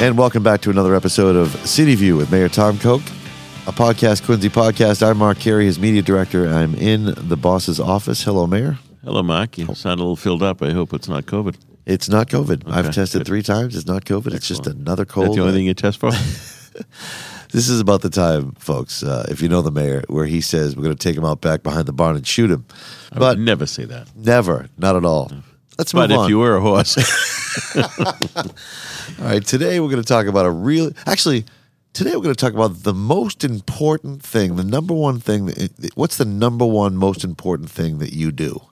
And welcome back to another episode of City View with Mayor Tom Koch, a podcast, Quincy podcast. I'm Mark Carey, his media director. I'm in the boss's office. Hello, Mayor. Hello, Mark. You sound a little filled up. I hope it's not COVID. It's not COVID. I've tested good. three times. It's not COVID. It's just another That's cold. the only thing you test for? This is about the time, folks, uh, if you know the mayor, where he says we're going to take him out back behind the barn and shoot him. I But would never say that. never, not at all. Let's move on. But if you were a horse, All right, today we're going to talk about a real. Actually, today we're going to talk about the most important thing, the number one thing. That, what's the number one most important thing that you do?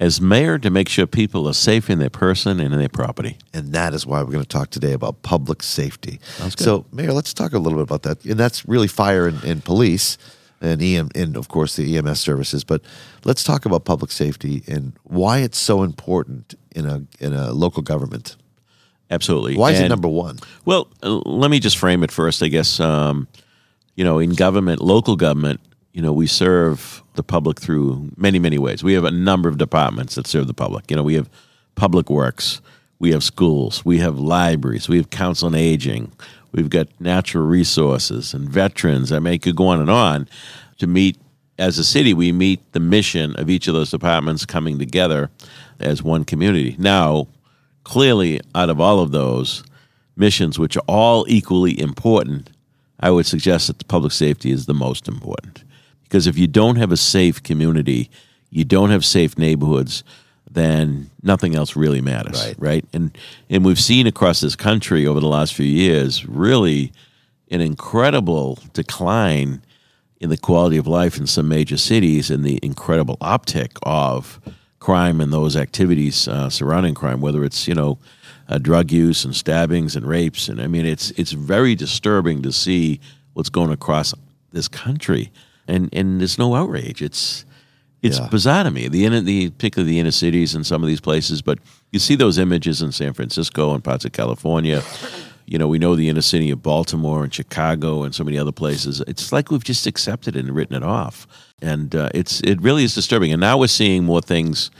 as mayor, to make sure people are safe in their person and in their property. And that is why we're going to talk today about public safety. So, Mayor, let's talk a little bit about that. And that's really fire and, and police and EM, and of course the EMS services. But let's talk about public safety and why it's so important in a in a local government. Absolutely. Why is it number one? Well, let me just frame it first. I guess um, you know, in government, local government, you know, we serve the public through many, many ways. We have a number of departments that serve the public. You know, we have public works, we have schools, we have libraries, we have council on aging, we've got natural resources and veterans. I mean, it could go on and on. To meet as a city, we meet the mission of each of those departments coming together as one community. Now, clearly, out of all of those missions, which are all equally important, I would suggest that the public safety is the most important. Because if you don't have a safe community, you don't have safe neighborhoods, then nothing else really matters, Right. right? And and we've seen across this country over the last few years really an incredible decline in the quality of life in some major cities and the incredible uptick of crime and those activities uh, surrounding crime, whether it's you know uh, drug use and stabbings and rapes, and I mean it's it's very disturbing to see what's going across this country, and and there's no outrage. It's it's Yeah. bizarre to me. The inner, the particularly the inner cities and some of these places, but you see those images in San Francisco and parts of California. You know, we know the inner city of Baltimore and Chicago and so many other places. It's like we've just accepted it and written it off, and uh, it's it really is disturbing. And now we're seeing more things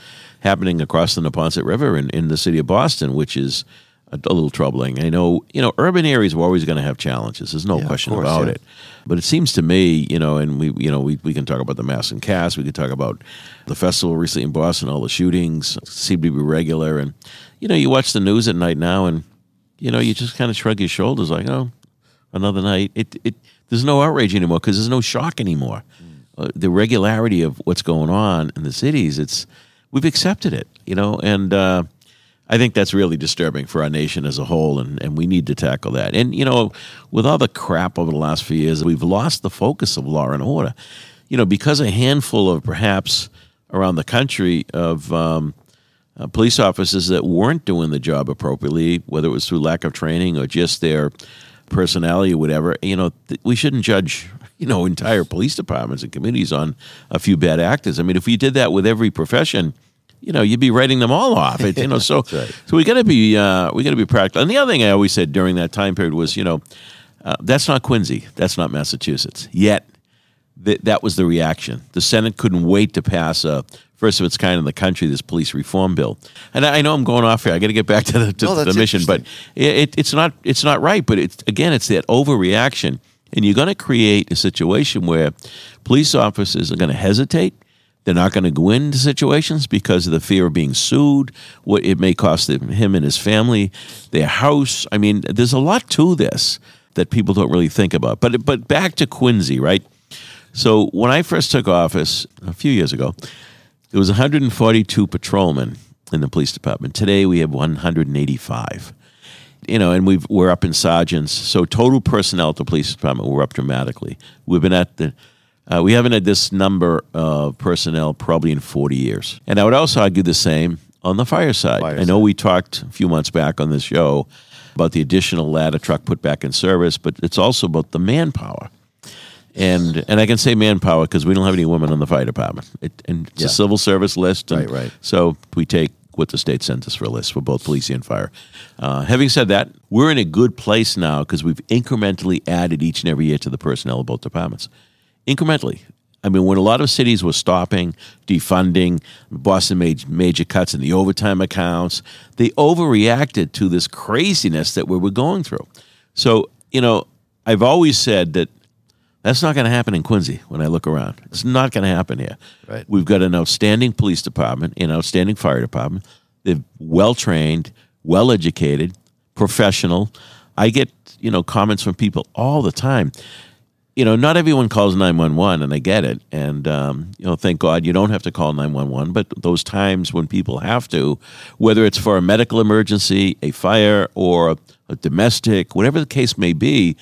happening across the Neponset River in, in the city of Boston, which is a, a little troubling. I know, you know, urban areas are always going to have challenges. There's no Yeah, question course, about yeah. it. But it seems to me, you know, and we, you know, we, we can talk about the Mass and Cass. We could talk about the festival recently in Boston. All the shootings seem to be regular, and you know, you watch the news at night now, and you know, you just kind of shrug your shoulders, like, oh, another night. It, it, there's no outrage anymore because there's no shock anymore. Uh, the regularity of what's going on in the cities, it's we've accepted it, you know, and uh, I think that's really disturbing for our nation as a whole, and, and we need to tackle that. And you know, with all the crap over the last few years, we've lost the focus of law and order. You know, because a handful of perhaps around the country of um, uh, police officers that weren't doing the job appropriately, whether it was through lack of training or just their personality or whatever, you know, th- we shouldn't judge, you know, entire police departments and communities on a few bad actors. I mean, if we did that with every profession, you know, you'd be writing them all off. It, you know, so right. so we got to be uh, we got to be practical. And the other thing I always said during that time period was, you know, uh, that's not Quincy, that's not Massachusetts. Yet that was the reaction. The Senate couldn't wait to pass a first of its kind in the country this police reform bill. And I, know I'm going off here. I got to get back to the, to No, the mission, but it, it's not it's not right. But it's again, it's that overreaction, and you're going to create a situation where police officers are going to hesitate. They're not going to go into situations because of the fear of being sued. What it may cost them, him and his family, their house. I mean, there's a lot to this that people don't really think about. But but back to Quincy, right? So when I first took office a few years ago, there was 142 patrolmen in the police department. Today we have 185. You know, and we've we're up in sergeants. So total personnel at the police department we're up dramatically. We've been at the uh, we haven't had this number of personnel probably in 40 years. And I would also argue the same on the fire side. Fire I know we talked a few months back on this show about the additional ladder truck put back in service, but it's also about the manpower. And and I can say manpower because we don't have any women on the fire department. It, and it's Yeah. a civil service list. Right, right. So we take what the state sends us for a list for both police and fire. Uh, having said that, we're in a good place now because we've incrementally added each and every year to the personnel of both departments. Incrementally. I mean, when a lot of cities were stopping, defunding, Boston made major cuts in the overtime accounts, they overreacted to this craziness that we were going through. So, you know, I've always said that that's not going to happen in Quincy when I look around. It's not going to happen here. Right. We've got an outstanding police department, an outstanding fire department. They're well trained, well educated, professional. I get, you know, comments from people all the time you know, not everyone calls 911, and I get it. And, um, you know, thank God you don't have to call 911. But those times when people have to, whether it's for a medical emergency, a fire, or a, a domestic, whatever the case may be,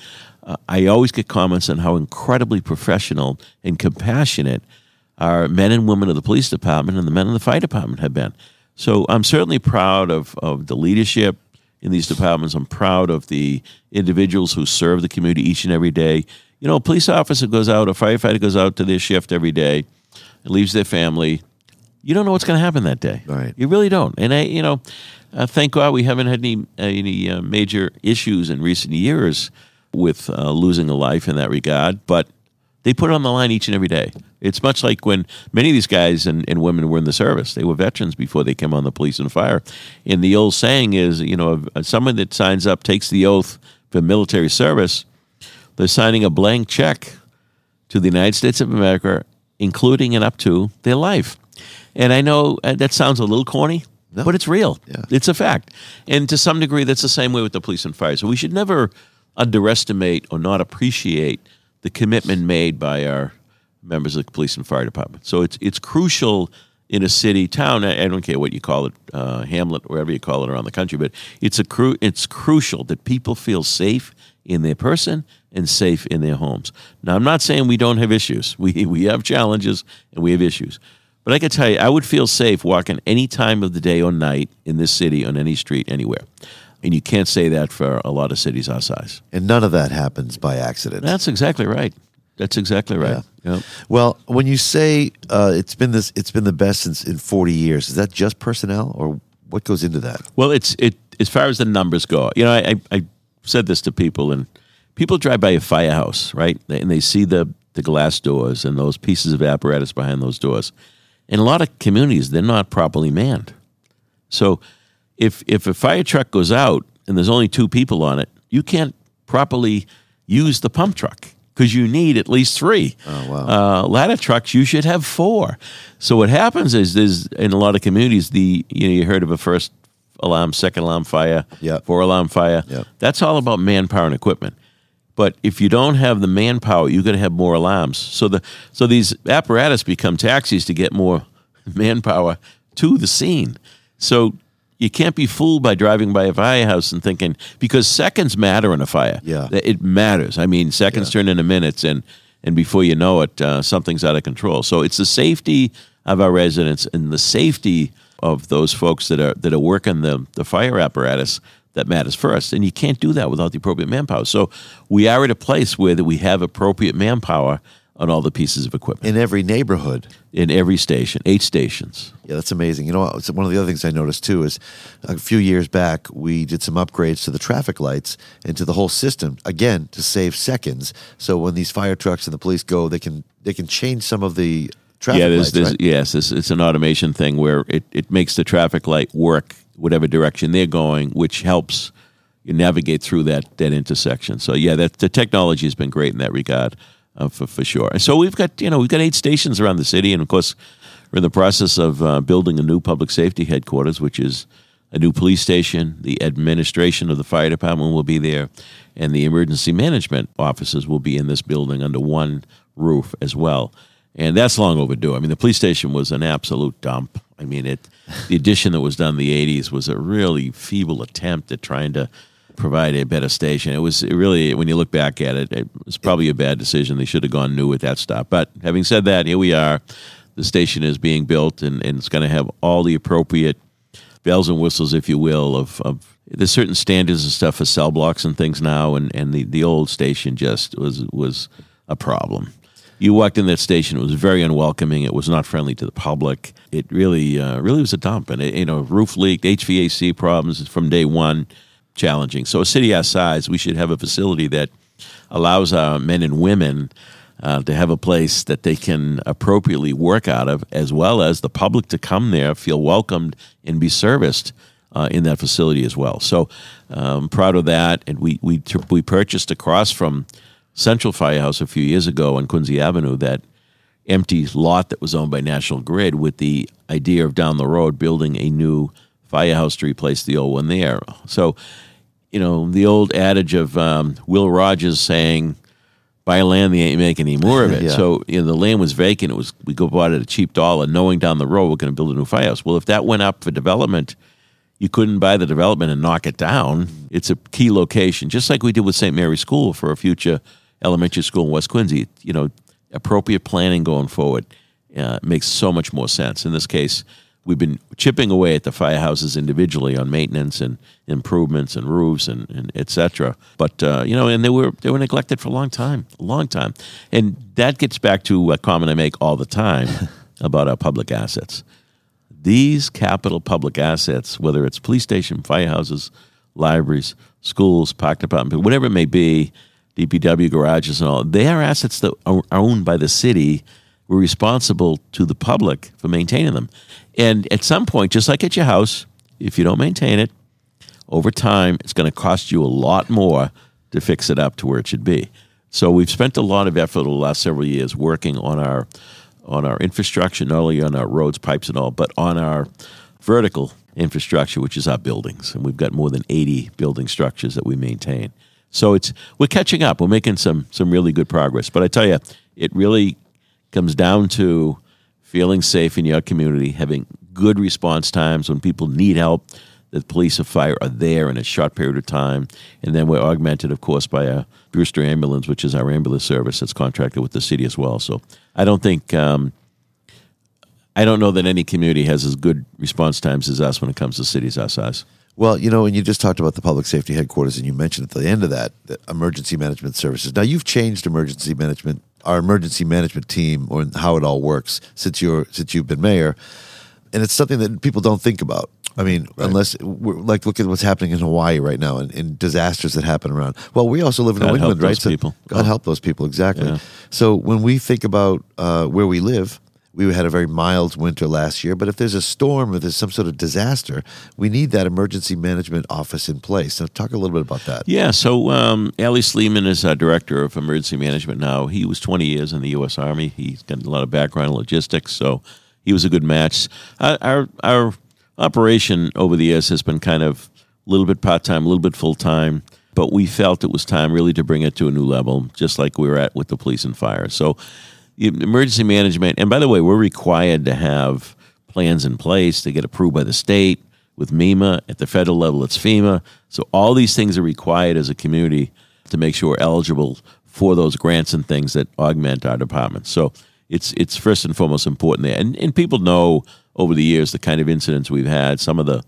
uh, I always get comments on how incredibly professional and compassionate our men and women of the police department and the men in the fire department have been. So I'm certainly proud of, of the leadership in these departments. I'm proud of the individuals who serve the community each and every day you know, a police officer goes out, a firefighter goes out to their shift every day, and leaves their family. You don't know what's going to happen that day. Right. You really don't. And I, you know, uh, thank God we haven't had any any uh, major issues in recent years with uh, losing a life in that regard. But they put it on the line each and every day. It's much like when many of these guys and, and women were in the service. They were veterans before they came on the police and fire. And the old saying is, you know, someone that signs up takes the oath for military service they're signing a blank check to the United States of America, including and up to their life. And I know uh, that sounds a little corny, no. but it's real. Yeah. It's a fact. And to some degree, that's the same way with the police and fire. So we should never underestimate or not appreciate the commitment made by our members of the police and fire department. So it's it's crucial in a city, town. I don't care what you call it, uh, hamlet, wherever you call it around the country, but it's a cru- it's crucial that people feel safe in their person and safe in their homes. Now, I'm not saying we don't have issues. We, we have challenges and we have issues. But I can tell you, I would feel safe walking any time of the day or night in this city, on any street, anywhere. And you can't say that for a lot of cities our size. And none of that happens by accident. That's exactly right. That's exactly right. Yeah. Yep. Well, when you say uh, it's been this, it's been the best since in 40 years. Is that just personnel, or what goes into that? Well, it's it as far as the numbers go. You know, I, I said this to people, and people drive by a firehouse, right? And they see the, the glass doors and those pieces of apparatus behind those doors. In a lot of communities, they're not properly manned. So if, if a fire truck goes out and there's only two people on it, you can't properly use the pump truck because you need at least three. Oh, wow. Uh, ladder trucks, you should have four. So what happens is, there's in a lot of communities, the you know you heard of a first alarm, second alarm fire, yep. four alarm fire. Yep. That's all about manpower and equipment. But if you don't have the manpower, you're going to have more alarms. So the so these apparatus become taxis to get more manpower to the scene. So you can't be fooled by driving by a firehouse and thinking because seconds matter in a fire. Yeah, it matters. I mean, seconds yeah. turn into minutes, and and before you know it, uh, something's out of control. So it's the safety of our residents and the safety of those folks that are that are working the the fire apparatus that matters first. And you can't do that without the appropriate manpower. So we are at a place where we have appropriate manpower on all the pieces of equipment. In every neighborhood. In every station, eight stations. Yeah, that's amazing. You know, uh, one of the other things I noticed too is a few years back, we did some upgrades to the traffic lights and to the whole system, again, to save seconds. So when these fire trucks and the police go, they can they can change some of the traffic yeah, there's, lights. There's, right? Yes, it's, it's an automation thing where it, it makes the traffic light work whatever direction they're going, which helps you navigate through that that intersection. So yeah, that the technology has been great in that regard, uh, for for sure. So we've got you know we've got eight stations around the city, and of course we're in the process of uh, building a new public safety headquarters, which is a new police station. The administration of the fire department will be there, and the emergency management offices will be in this building under one roof as well. And that's long overdue. I mean, the police station was an absolute dump. I mean, it the addition that was done in the '80s was a really feeble attempt at trying to provide a better station. It was it really, when you look back at it, it was probably a bad decision. They should have gone new with that stop. But having said that, here we are. The station is being built, and, and it's going to have all the appropriate bells and whistles, if you will, of, of there's certain standards and stuff for cell blocks and things now, and, and the, the old station just was was a problem you walked in that station. It was very unwelcoming. It was not friendly to the public. It really, uh, really was a dump. And it, you know, roof leak, HVAC problems from day one, challenging. So a city our size, we should have a facility that allows our men and women uh, to have a place that they can appropriately work out of, as well as the public to come there, feel welcomed, and be serviced uh, in that facility as well. So um, proud of that. And we we we purchased across from Central Firehouse a few years ago on Quincy Avenue that empty lot that was owned by National Grid with the idea of down the road building a new firehouse to replace the old one there. So, you know, the old adage of um, Will Rogers saying, buy land, they ain't making any more of it. yeah. So, you know, the land was vacant. It was, we go bought it at a cheap dollar, knowing down the road we're going to build a new firehouse. Well, if that went up for development, you couldn't buy the development and knock it down. It's a key location, just like we did with St. Mary's School for a future elementary school in West Quincy. You know, appropriate planning going forward uh, makes so much more sense. In this case, we've been chipping away at the firehouses individually on maintenance and improvements and roofs and, and et cetera. But uh, you know, and they were they were neglected for a long time, a long time, and that gets back to a comment I make all the time about our public assets these capital public assets, whether it's police station, firehouses, libraries, schools, park department, whatever it may be, DPW garages and all, they are assets that are owned by the city. We're responsible to the public for maintaining them. And at some point, just like at your house, if you don't maintain it, over time, it's going to cost you a lot more to fix it up to where it should be. So we've spent a lot of effort over the last several years working on our on our infrastructure, not only on our roads, pipes, and all, but on our vertical infrastructure, which is our buildings. And we've got more than 80 building structures that we maintain. So it's we're catching up. We're making some some really good progress. But I tell you, it really comes down to feeling safe in your community, having good response times when people need help, the police and fire are there in a short period of time. And then we're augmented, of course, by a Brewster ambulance, which is our ambulance service that's contracted with the city as well. So I don't think, um, I don't know that any community has as good response times as us when it comes to cities our size. Well, you know, and you just talked about the public safety headquarters, and you mentioned at the end of that, the emergency management services. Now, you've changed emergency management, our emergency management team, or how it all works since you're since you've been mayor, and it's something that people don't think about. I mean, right. unless like look at what's happening in Hawaii right now and, and, disasters that happen around. Well, we also live in God New England, right? So people. God help those people, exactly. Yeah. So when we think about uh, where we live, we had a very mild winter last year. But if there's a storm, if there's some sort of disaster, we need that emergency management office in place. So talk a little bit about that. Yeah. So um, Ali Sleeman is our director of emergency management now. He was 20 years in the U.S. Army. He's got a lot of background in logistics, so he was a good match. Uh, our our operation over the years has been kind of a little bit part time, a little bit full time, but we felt it was time really to bring it to a new level, just like we were at with the police and fire. So, emergency management, and by the way, we're required to have plans in place to get approved by the state with MEMA. At the federal level, it's FEMA. So, all these things are required as a community to make sure we're eligible for those grants and things that augment our department. So, it's it's first and foremost important there. And, and people know over the years the kind of incidents we've had, some of the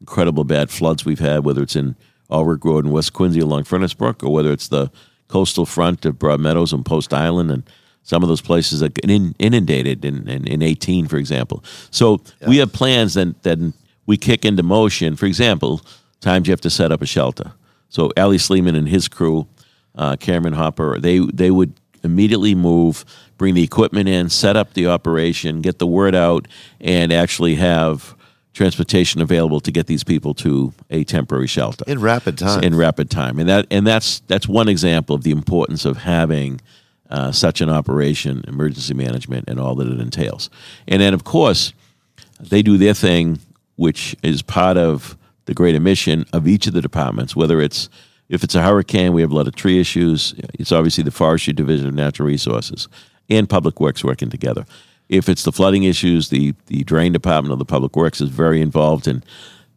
incredible bad floods we've had, whether it's in Ulrich Road in West Quincy along Furnace Brook, or whether it's the coastal front of Broad Meadows and Post Island, and some of those places that get inundated in, in, in 18, for example. So yeah. we have plans that, that we kick into motion. For example, times you have to set up a shelter. So Ali Sleeman and his crew, uh, Cameron Hopper, they, they would immediately move, bring the equipment in, set up the operation, get the word out, and actually have transportation available to get these people to a temporary shelter in rapid time. In rapid time, and that and that's that's one example of the importance of having uh, such an operation, emergency management, and all that it entails. And then, of course, they do their thing, which is part of the greater mission of each of the departments, whether it's if it's a hurricane, we have a lot of tree issues. It's obviously the Forestry Division of Natural Resources and Public Works working together. If it's the flooding issues, the, the Drain Department of the Public Works is very involved in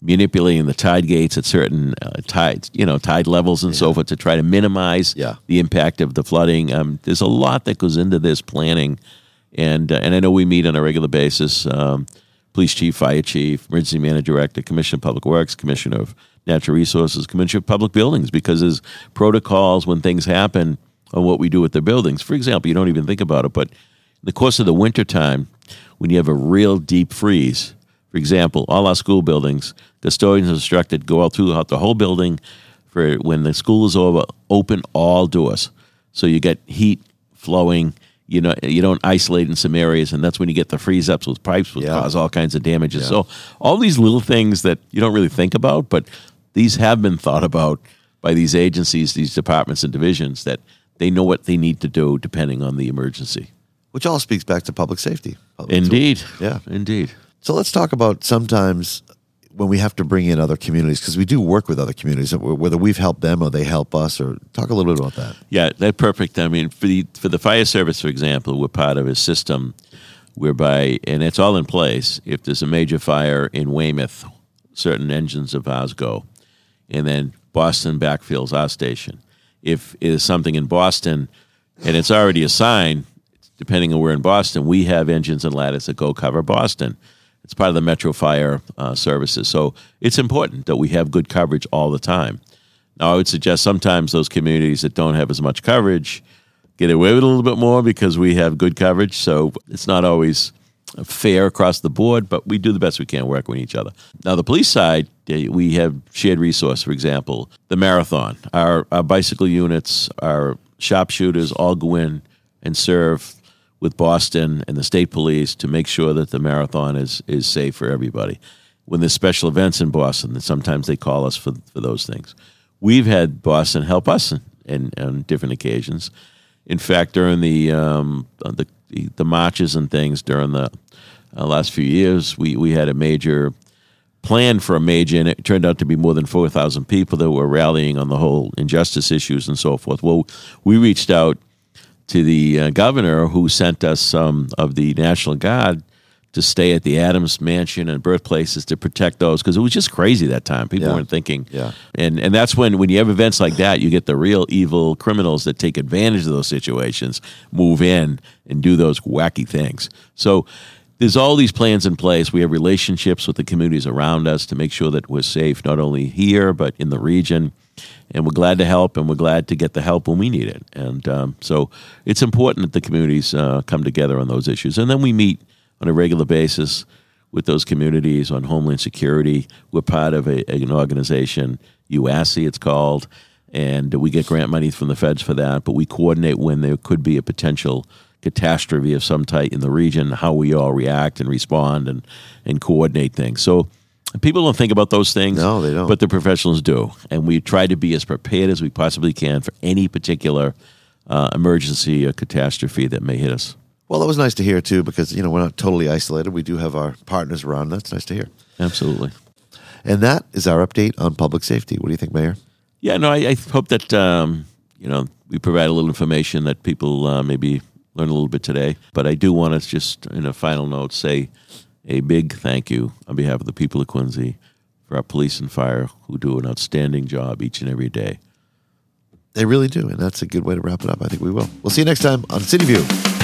manipulating the tide gates at certain uh, tides, you know, tide levels and yeah. so forth to try to minimize yeah. the impact of the flooding. Um, there's a lot that goes into this planning, and uh, and I know we meet on a regular basis. Um, police chief, fire chief, emergency manager, director, commissioner of public works, commissioner of natural resources, commissioner of public buildings, because there's protocols when things happen on what we do with the buildings. For example, you don't even think about it, but in the course of the wintertime, when you have a real deep freeze, for example, all our school buildings, custodians are instructed go out throughout the whole building for when the school is over, open all doors. So you get heat flowing. You know, you don't isolate in some areas, and that's when you get the freeze ups with pipes, which Yeah. cause all kinds of damages. Yeah. So all these little things that you don't really think about, but these have been thought about by these agencies, these departments and divisions that they know what they need to do depending on the emergency. Which all speaks back to public safety. Public- Indeed. Yeah. Indeed. So let's talk about sometimes when we have to bring in other communities because we do work with other communities, whether we've helped them or they help us. Or talk a little bit about that. Yeah, that's perfect. I mean, for the for the fire service, for example, we're part of a system whereby, and it's all in place. If there's a major fire in Weymouth, certain engines of ours go, and then Boston backfills our station. If it is something in Boston, and it's already assigned, depending on where in Boston, we have engines and ladders that go cover Boston. It's part of the Metro Fire uh, services, so it's important that we have good coverage all the time. Now, I would suggest sometimes those communities that don't have as much coverage get away with a little bit more because we have good coverage. So it's not always fair across the board, but we do the best we can working with each other. Now, the police side, we have shared resource. For example, the marathon. Our, our bicycle units, our sharpshooters all go in and serve with Boston and the state police to make sure that the marathon is is safe for everybody. When there's special events in Boston, sometimes they call us for, for those things. We've had Boston help us in, on different occasions. In fact, during the um, the, the marches and things during the uh, last few years, we, we had a major plan for a major, and it turned out to be more than 4,000 people that were rallying on the whole injustice issues and so forth. Well, we reached out to the uh, governor who sent us some of the National Guard to stay at the Adams Mansion and birthplaces to protect those because it was just crazy that time. People Yeah. weren't thinking. Yeah. And and that's when when you have events like that, you get the real evil criminals that take advantage of those situations, move in and do those wacky things. So there's all these plans in place. We have relationships with the communities around us to make sure that we're safe, not only here but in the region. And we're glad to help, and we're glad to get the help when we need it. And um, so it's important that the communities uh, come together on those issues. And then we meet on a regular basis with those communities on homeland security. We're part of a, an organization, UASI, it's called, and we get grant money from the feds for that. But we coordinate when there could be a potential catastrophe of some type in the region, how we all react and respond and, and coordinate things. So people don't think about those things. No, they don't. But the professionals do. And we try to be as prepared as we possibly can for any particular uh, emergency or catastrophe that may hit us. Well, that was nice to hear too, because you know we're not totally isolated. We do have our partners around. That's nice to hear. Absolutely. And that is our update on public safety. What do you think, Mayor? Yeah, no, I, I hope that um, you know we provide a little information that people uh, maybe learn a little bit today. But I do want to just, in a final note, say a big thank you on behalf of the people of Quincy for our police and fire who do an outstanding job each and every day. They really do, and that's a good way to wrap it up. I think we will. We'll see you next time on City View.